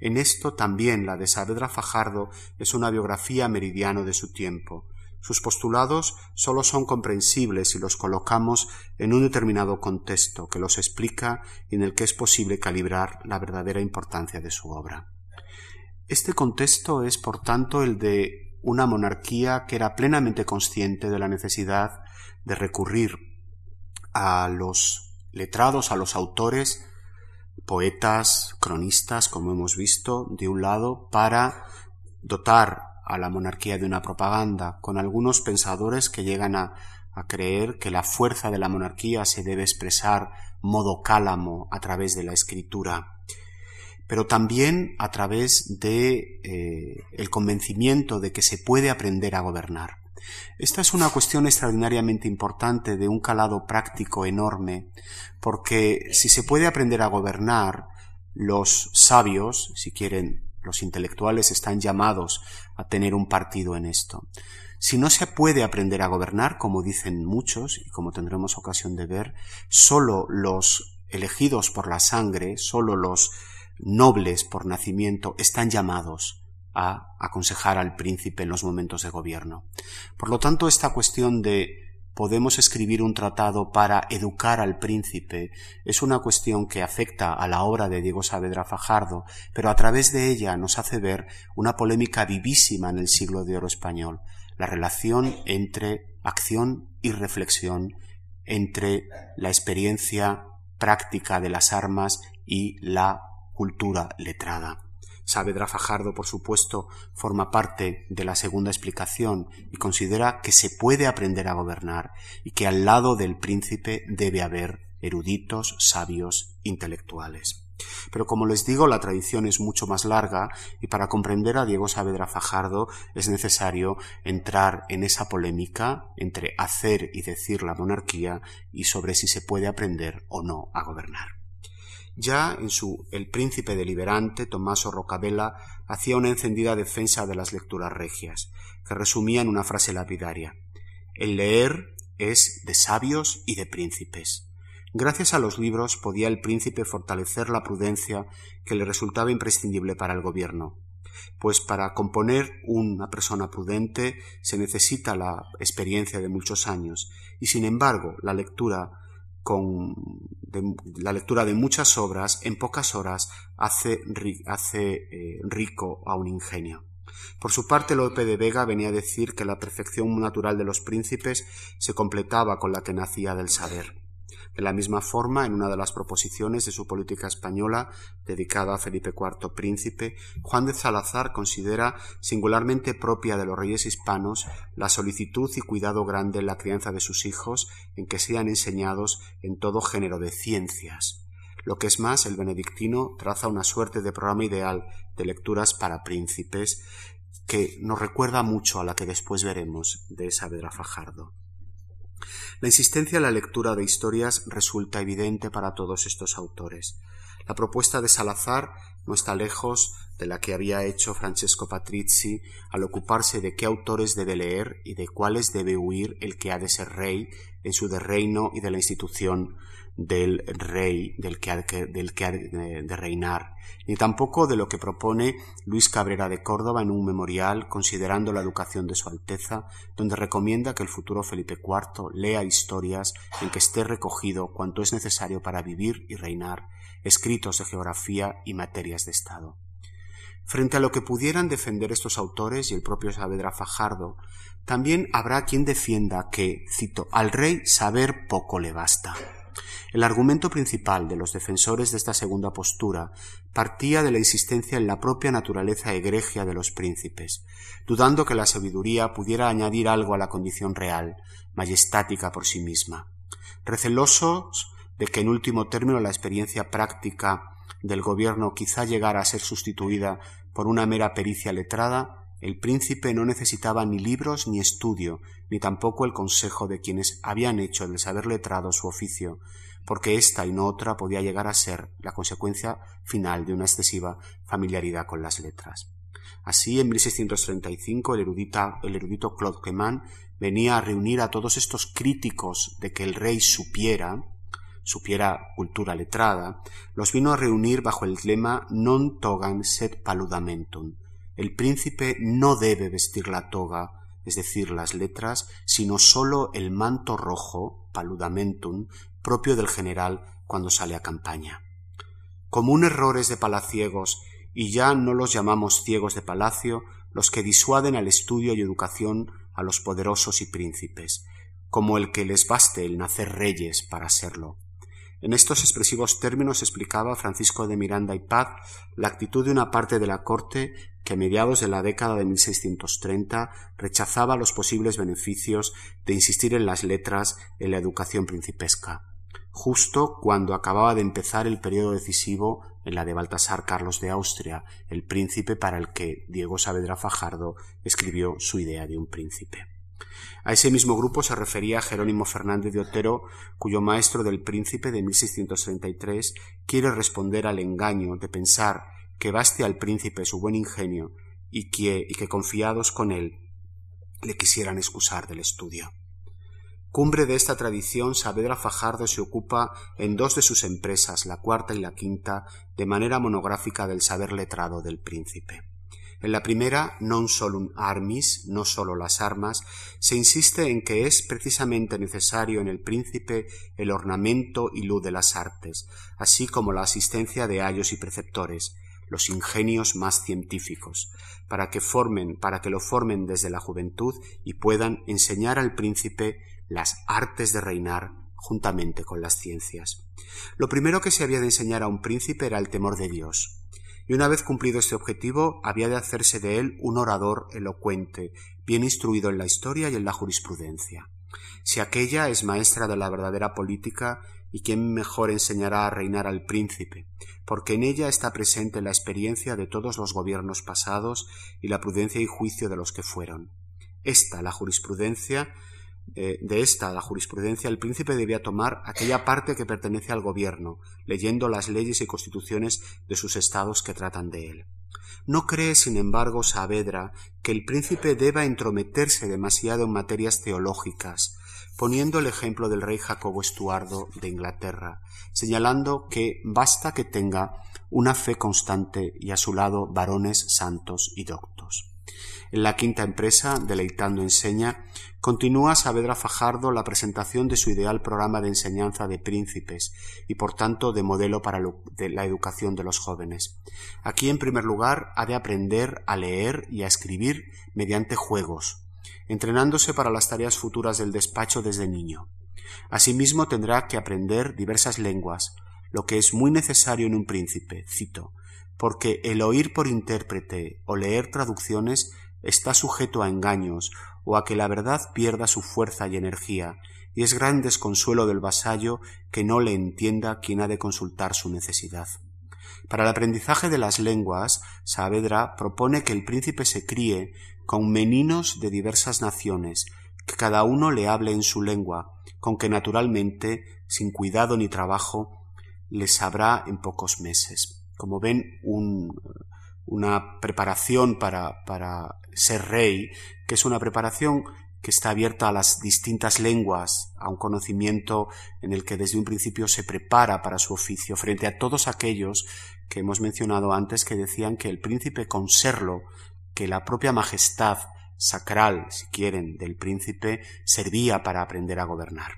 En esto también la de Saavedra Fajardo es una biografía meridiano de su tiempo, sus postulados sólo son comprensibles si los colocamos en un determinado contexto que los explica y en el que es posible calibrar la verdadera importancia de su obra. Este contexto es, por tanto, el de una monarquía que era plenamente consciente de la necesidad de recurrir a los letrados, a los autores, poetas, cronistas, como hemos visto, de un lado, para dotar a la monarquía de una propaganda, con algunos pensadores que llegan a, creer que la fuerza de la monarquía se debe expresar modo cálamo a través de la escritura, pero también a través de eh, el convencimiento de que se puede aprender a gobernar. Esta es una cuestión extraordinariamente importante de un calado práctico enorme, porque si se puede aprender a gobernar, los sabios, si quieren los intelectuales están llamados a tener un partido en esto. Si no se puede aprender a gobernar, como dicen muchos y como tendremos ocasión de ver, solo los elegidos por la sangre, solo los nobles por nacimiento están llamados a aconsejar al príncipe en los momentos de gobierno. Por lo tanto, esta cuestión de podemos escribir un tratado para educar al príncipe es una cuestión que afecta a la obra de Diego Saavedra Fajardo, pero a través de ella nos hace ver una polémica vivísima en el siglo de oro español, la relación entre acción y reflexión, entre la experiencia práctica de las armas y la cultura letrada. Saavedra Fajardo, por supuesto, forma parte de la segunda explicación y considera que se puede aprender a gobernar y que al lado del príncipe debe haber eruditos, sabios, intelectuales. Pero como les digo, la tradición es mucho más larga y para comprender a Diego Saavedra Fajardo es necesario entrar en esa polémica entre hacer y decir la monarquía y sobre si se puede aprender o no a gobernar. Ya en su El príncipe deliberante, Tommaso Roccabella hacía una encendida defensa de las lecturas regias, que resumía en una frase lapidaria. El leer es de sabios y de príncipes. Gracias a los libros podía el príncipe fortalecer la prudencia que le resultaba imprescindible para el gobierno, pues para componer una persona prudente se necesita la experiencia de muchos años, y sin embargo la lectura con la lectura de muchas obras en pocas horas hace, hace eh, rico a un ingenio. Por su parte, Lope de Vega venía a decir que la perfección natural de los príncipes se completaba con la tenacía del saber. De la misma forma, en una de las proposiciones de su política española, dedicada a Felipe IV Príncipe, Juan de Salazar considera singularmente propia de los reyes hispanos la solicitud y cuidado grande en la crianza de sus hijos, en que sean enseñados en todo género de ciencias. Lo que es más, el benedictino traza una suerte de programa ideal de lecturas para príncipes que nos recuerda mucho a la que después veremos de Saavedra Fajardo. La insistencia en la lectura de historias resulta evidente para todos estos autores. La propuesta de Salazar no está lejos de la que había hecho Francesco Patrizzi al ocuparse de qué autores debe leer y de cuáles debe huir el que ha de ser rey en su de reino y de la institución del rey del que ha, del que de, reinar, ni tampoco de lo que propone Luis Cabrera de Córdoba en un memorial considerando la educación de su Alteza, donde recomienda que el futuro Felipe IV lea historias en que esté recogido cuanto es necesario para vivir y reinar, escritos de geografía y materias de Estado. Frente a lo que pudieran defender estos autores y el propio Saavedra Fajardo, también habrá quien defienda que, cito, al rey saber poco le basta El argumento principal de los defensores de esta segunda postura partía de la insistencia en la propia naturaleza egregia de los príncipes, dudando que la sabiduría pudiera añadir algo a la condición real, majestática por sí misma. Recelosos de que en último término la experiencia práctica del gobierno quizá llegara a ser sustituida por una mera pericia letrada, el príncipe no necesitaba ni libros ni estudio, ni tampoco el consejo de quienes habían hecho del saber letrado su oficio, porque esta y no otra podía llegar a ser la consecuencia final de una excesiva familiaridad con las letras. Así, en 1635, el, el erudito Claude venía a reunir a todos estos críticos de que el rey supiera, supiera cultura letrada, los vino a reunir bajo el lema non togan sed paludamentum, el príncipe no debe vestir la toga, es decir, las letras, sino sólo el manto rojo, paludamentum, propio del general cuando sale a campaña. Común errores de palaciegos, y ya no los llamamos ciegos de palacio, los que disuaden al estudio y educación a los poderosos y príncipes, como el que les baste el nacer reyes para serlo. En estos expresivos términos explicaba Francisco de Miranda y Paz la actitud de una parte de la corte que a mediados de la década de 1630 rechazaba los posibles beneficios de insistir en las letras en la educación principesca, justo cuando acababa de empezar el periodo decisivo en la de Baltasar Carlos de Austria, el príncipe para el que Diego Saavedra Fajardo escribió su idea de un príncipe. A ese mismo grupo se refería Jerónimo Fernández de Otero, cuyo maestro del príncipe de 1633 quiere responder al engaño de pensar que baste al príncipe su buen ingenio y que, y que confiados con él le quisieran excusar del estudio. Cumbre de esta tradición, Saavedra Fajardo se ocupa en dos de sus empresas, la cuarta y la quinta, de manera monográfica del saber letrado del príncipe. En la primera, non solum armis, no solo las armas, se insiste en que es precisamente necesario en el príncipe el ornamento y luz de las artes, así como la asistencia de ayos y preceptores, los ingenios más científicos, para que formen, para que lo formen desde la juventud y puedan enseñar al príncipe las artes de reinar juntamente con las ciencias. Lo primero que se había de enseñar a un príncipe era el temor de Dios, y una vez cumplido este objetivo había de hacerse de él un orador elocuente, bien instruido en la historia y en la jurisprudencia. Si aquella es maestra de la verdadera política, ¿y quién mejor enseñará a reinar al príncipe? Porque en ella está presente la experiencia de todos los gobiernos pasados y la prudencia y juicio de los que fueron. Esta, la jurisprudencia, eh, de esta, la jurisprudencia, el príncipe debía tomar aquella parte que pertenece al gobierno, leyendo las leyes y constituciones de sus estados que tratan de él. No cree, sin embargo, Saavedra que el príncipe deba entrometerse demasiado en materias teológicas, poniendo el ejemplo del rey Jacobo Estuardo de Inglaterra, señalando que basta que tenga una fe constante y a su lado varones santos y doctos. En la quinta empresa, Deleitando Enseña, continúa Saavedra Fajardo la presentación de su ideal programa de enseñanza de príncipes y por tanto de modelo para la educación de los jóvenes. Aquí, en primer lugar, ha de aprender a leer y a escribir mediante juegos, entrenándose para las tareas futuras del despacho desde niño. Asimismo, tendrá que aprender diversas lenguas, lo que es muy necesario en un príncipe, cito, porque el oír por intérprete o leer traducciones está sujeto a engaños o a que la verdad pierda su fuerza y energía, y es gran desconsuelo del vasallo que no le entienda quien ha de consultar su necesidad. Para el aprendizaje de las lenguas, Saavedra propone que el príncipe se críe con meninos de diversas naciones, que cada uno le hable en su lengua, con que naturalmente, sin cuidado ni trabajo, le sabrá en pocos meses. Como ven, un, una preparación para, para ser rey, que es una preparación que está abierta a las distintas lenguas, a un conocimiento en el que desde un principio se prepara para su oficio, frente a todos aquellos que hemos mencionado antes que decían que el príncipe con serlo, que la propia majestad sacral, si quieren, del príncipe servía para aprender a gobernar.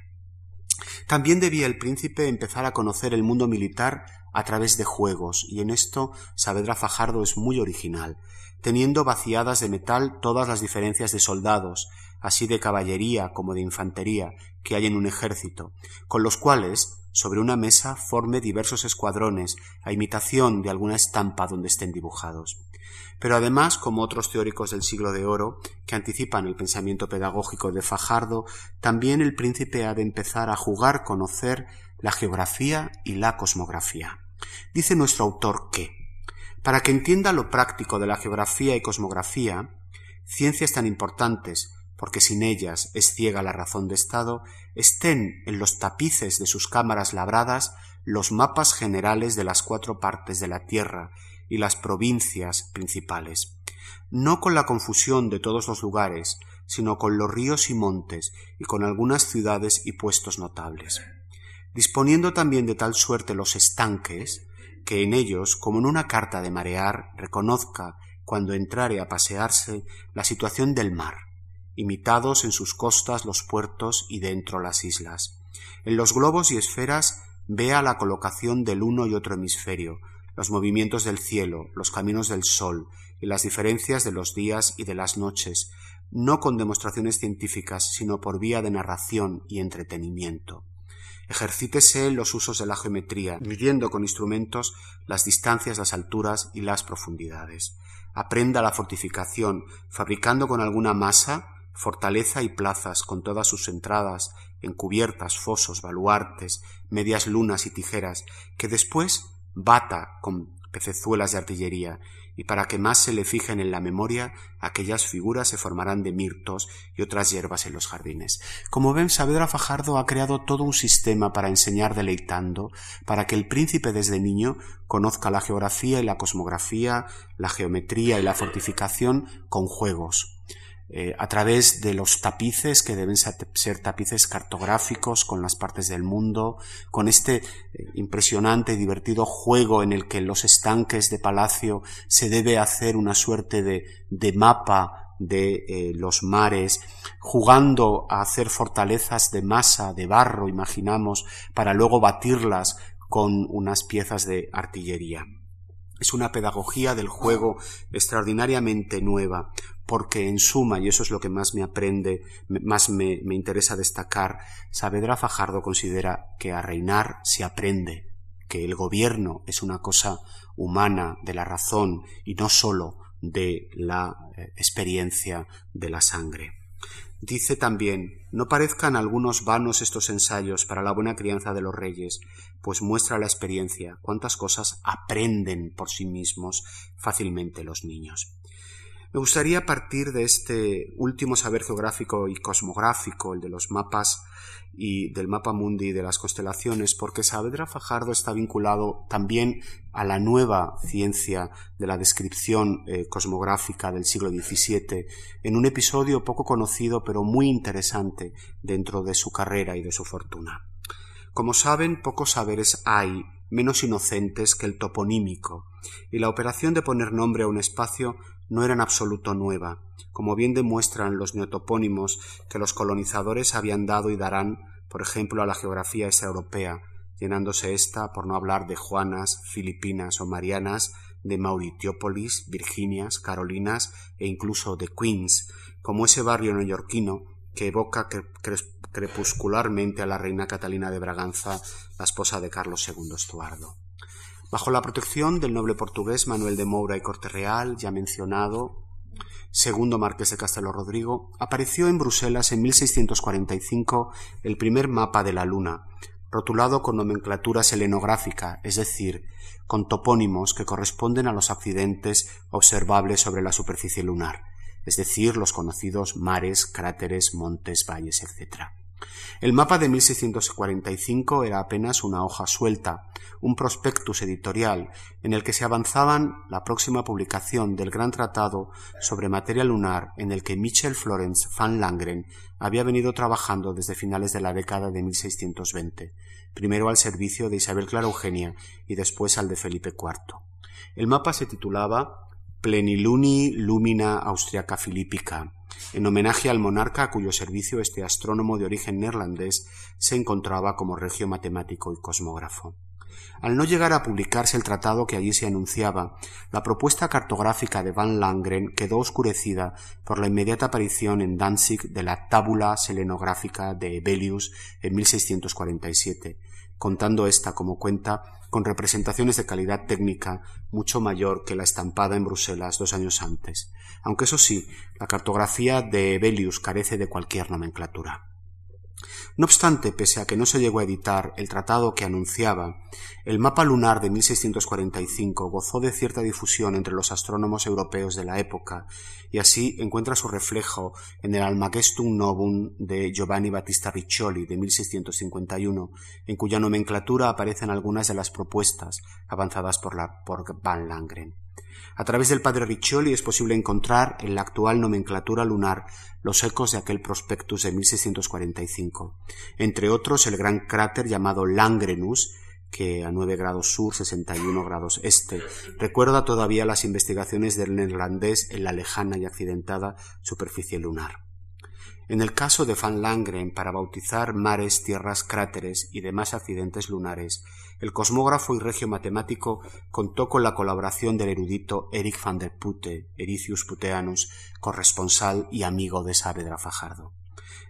También debía el príncipe empezar a conocer el mundo militar a través de juegos, y en esto Saavedra Fajardo es muy original, teniendo vaciadas de metal todas las diferencias de soldados, así de caballería como de infantería, que hay en un ejército, con los cuales sobre una mesa forme diversos escuadrones, a imitación de alguna estampa donde estén dibujados. Pero además, como otros teóricos del siglo de oro, que anticipan el pensamiento pedagógico de Fajardo, también el príncipe ha de empezar a jugar, conocer la geografía y la cosmografía. Dice nuestro autor que, para que entienda lo práctico de la geografía y cosmografía, ciencias tan importantes porque sin ellas es ciega la razón de Estado, estén en los tapices de sus cámaras labradas los mapas generales de las cuatro partes de la tierra y las provincias principales, no con la confusión de todos los lugares, sino con los ríos y montes y con algunas ciudades y puestos notables, disponiendo también de tal suerte los estanques, que en ellos, como en una carta de marear, reconozca, cuando entrare a pasearse, la situación del mar, imitados en sus costas los puertos y dentro las islas. En los globos y esferas vea la colocación del uno y otro hemisferio, los movimientos del cielo, los caminos del sol y las diferencias de los días y de las noches, no con demostraciones científicas, sino por vía de narración y entretenimiento. Ejercítese en los usos de la geometría, midiendo con instrumentos las distancias, las alturas y las profundidades. Aprenda la fortificación, fabricando con alguna masa fortaleza y plazas con todas sus entradas, encubiertas, fosos, baluartes, medias lunas y tijeras, que después bata con pecezuelas de artillería, y para que más se le fijen en la memoria, aquellas figuras se formarán de mirtos y otras hierbas en los jardines. Como ven, Saavedra Fajardo ha creado todo un sistema para enseñar deleitando, para que el príncipe desde niño conozca la geografía y la cosmografía, la geometría y la fortificación con juegos, eh, a través de los tapices que deben ser tapices cartográficos con las partes del mundo, con este eh, impresionante y divertido juego en el que en los estanques de palacio se debe hacer una suerte de, mapa de eh, los mares, jugando a hacer fortalezas de masa, de barro, imaginamos, para luego batirlas con unas piezas de artillería. Es una pedagogía del juego extraordinariamente nueva, porque en suma, y eso es lo que más me aprende, más me, me interesa destacar, Saavedra Fajardo considera que a reinar se aprende, que el gobierno es una cosa humana, de la razón, y no sólo de la eh, experiencia de la sangre. Dice también, no parezcan algunos vanos estos ensayos para la buena crianza de los reyes, pues muestra la experiencia cuántas cosas aprenden por sí mismos fácilmente los niños. Me gustaría partir de este último saber geográfico y cosmográfico, el de los mapas y del mapa mundi y de las constelaciones, porque Saavedra Fajardo está vinculado también a la nueva ciencia de la descripción eh, cosmográfica del siglo XVII, en un episodio poco conocido pero muy interesante dentro de su carrera y de su fortuna. Como saben, pocos saberes hay menos inocentes que el toponímico, y la operación de poner nombre a un espacio no era en absoluto nueva, como bien demuestran los neotopónimos que los colonizadores habían dado y darán, por ejemplo, a la geografía extraeuropea, llenándose ésta, por no hablar de Juanas, Filipinas o Marianas, de Mauritiópolis, Virginias, Carolinas e incluso de Queens, como ese barrio neoyorquino que evoca crepuscularmente a la reina Catalina de Braganza, la esposa de Carlos II Estuardo. Bajo la protección del noble portugués Manuel de Moura y Corte Real, ya mencionado, segundo marqués de Castelo Rodrigo, apareció en Bruselas en 1645 el primer mapa de la Luna, rotulado con nomenclatura selenográfica, es decir, con topónimos que corresponden a los accidentes observables sobre la superficie lunar, es decir, los conocidos mares, cráteres, montes, valles, etc. El mapa de 1645 era apenas una hoja suelta, un prospectus editorial en el que se avanzaban la próxima publicación del gran tratado sobre materia lunar en el que Michel Florence van Langren había venido trabajando desde finales de la década de 1620, primero al servicio de Isabel Clara Eugenia y después al de Felipe IV. El mapa se titulaba Pleniluni Lumina Austriaca Filippica, en homenaje al monarca a cuyo servicio este astrónomo de origen neerlandés se encontraba como regio matemático y cosmógrafo. Al no llegar a publicarse el tratado que allí se anunciaba, la propuesta cartográfica de Van Langren quedó oscurecida por la inmediata aparición en Danzig de la tábula selenográfica de Ebelius en 1647, contando esta como cuenta con representaciones de calidad técnica mucho mayor que la estampada en Bruselas dos años antes, aunque eso sí, la cartografía de Belius carece de cualquier nomenclatura. No obstante, pese a que no se llegó a editar el tratado que anunciaba, el mapa lunar de 1645 gozó de cierta difusión entre los astrónomos europeos de la época y así encuentra su reflejo en el Almagestum Novum de Giovanni Battista Riccioli de 1651, en cuya nomenclatura aparecen algunas de las propuestas avanzadas por, por Van Langren. A través del padre Riccioli es posible encontrar en la actual nomenclatura lunar los ecos de aquel prospectus de 1645, entre otros el gran cráter llamado Langrenus, que a 9 grados sur, 61 grados este, recuerda todavía las investigaciones del neerlandés en la lejana y accidentada superficie lunar. En el caso de Van Langren, para bautizar mares, tierras, cráteres y demás accidentes lunares, el cosmógrafo y regio matemático contó con la colaboración del erudito Eric van der Putte, Ericius Puteanus, corresponsal y amigo de Saavedra Fajardo.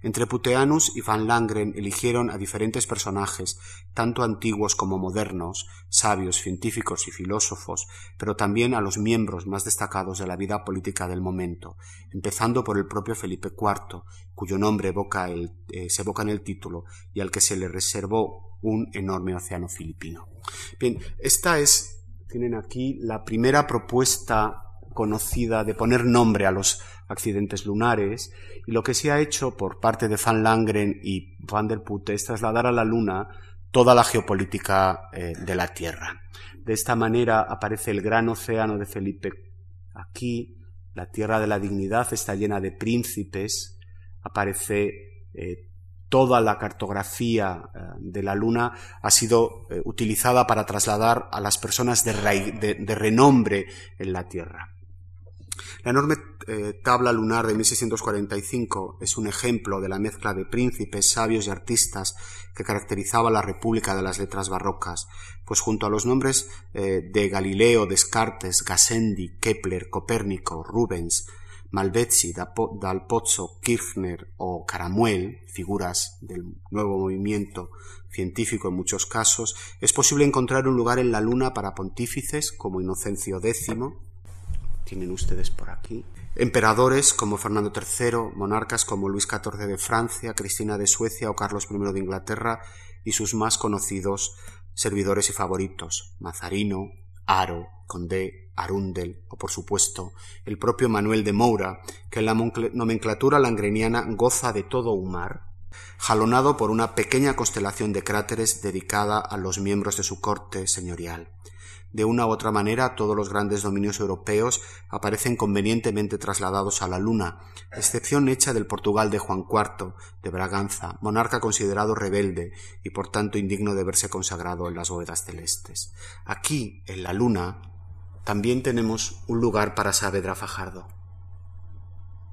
Entre Puteanus y Van Langren eligieron a diferentes personajes, tanto antiguos como modernos, sabios, científicos y filósofos, pero también a los miembros más destacados de la vida política del momento, empezando por el propio Felipe IV, cuyo nombre eh, se evoca en el título y al que se le reservó un enorme océano filipino. Bien, esta es, tienen aquí la primera propuesta conocida de poner nombre a los accidentes lunares y lo que se ha hecho por parte de Van Langren y Van der Putte es trasladar a la Luna toda la geopolítica eh, de la Tierra. De esta manera aparece el gran océano de Felipe aquí, la Tierra de la Dignidad está llena de príncipes, aparece eh, toda la cartografía eh, de la Luna ha sido eh, utilizada para trasladar a las personas de, renombre en la Tierra. La enorme eh, tabla lunar de 1645 es un ejemplo de la mezcla de príncipes, sabios y artistas que caracterizaba la República de las Letras Barrocas, pues junto a los nombres de Galileo, Descartes, Gassendi, Kepler, Copérnico, Rubens, Malvezzi, Dal Pozzo, Kirchner o Caramuel, figuras del nuevo movimiento científico en muchos casos, es posible encontrar un lugar en la Luna para pontífices como Inocencio X, tienen ustedes por aquí, emperadores como Fernando III, monarcas como Luis XIV de Francia, Cristina de Suecia o Carlos I de Inglaterra y sus más conocidos servidores y favoritos, Mazarino, Aro, Condé, Arundel o, por supuesto, el propio Manuel de Moura, que en la nomenclatura langreniana goza de todo un mar, jalonado por una pequeña constelación de cráteres dedicada a los miembros de su corte señorial. De una u otra manera, todos los grandes dominios europeos aparecen convenientemente trasladados a la Luna, excepción hecha del Portugal de Juan IV de Braganza, monarca considerado rebelde y por tanto indigno de verse consagrado en las bóvedas celestes. Aquí, en la Luna, también tenemos un lugar para Saavedra Fajardo.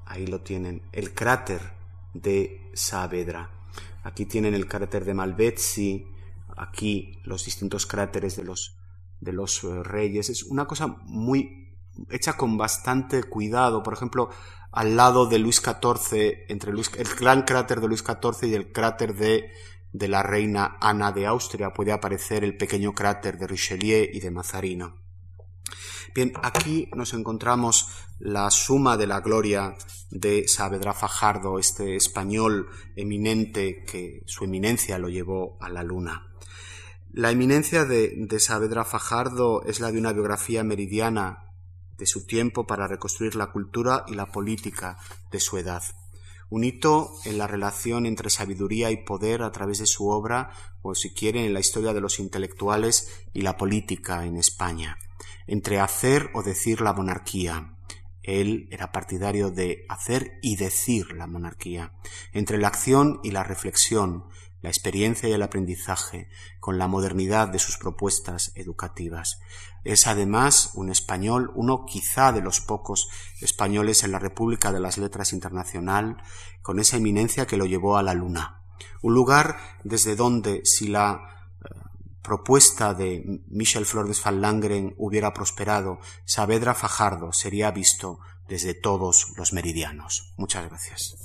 Ahí lo tienen, el cráter de Saavedra. Aquí tienen el cráter de Malvezzi, aquí los distintos cráteres de los de los eh, reyes. Es una cosa muy hecha con bastante cuidado. Por ejemplo, al lado de Luis XIV, entre el gran cráter de Luis XIV y el cráter de, de la reina Ana de Austria, puede aparecer el pequeño cráter de Richelieu y de Mazarino. Bien, aquí nos encontramos la suma de la gloria de Saavedra Fajardo, este español eminente que su eminencia lo llevó a la luna. La eminencia de, Saavedra Fajardo es la de una biografía meridiana de su tiempo para reconstruir la cultura y la política de su edad. Un hito en la relación entre sabiduría y poder a través de su obra, o si quieren, en la historia de los intelectuales y la política en España, entre hacer o decir la monarquía. Él era partidario de hacer y decir la monarquía, entre la acción y la reflexión, la experiencia y el aprendizaje, con la modernidad de sus propuestas educativas. Es además un español, uno quizá de los pocos españoles en la República de las Letras Internacional, con esa eminencia que lo llevó a la Luna. Un lugar desde donde, si la propuesta de Michel Flores van Langren hubiera prosperado, Saavedra Fajardo sería visto desde todos los meridianos. Muchas gracias.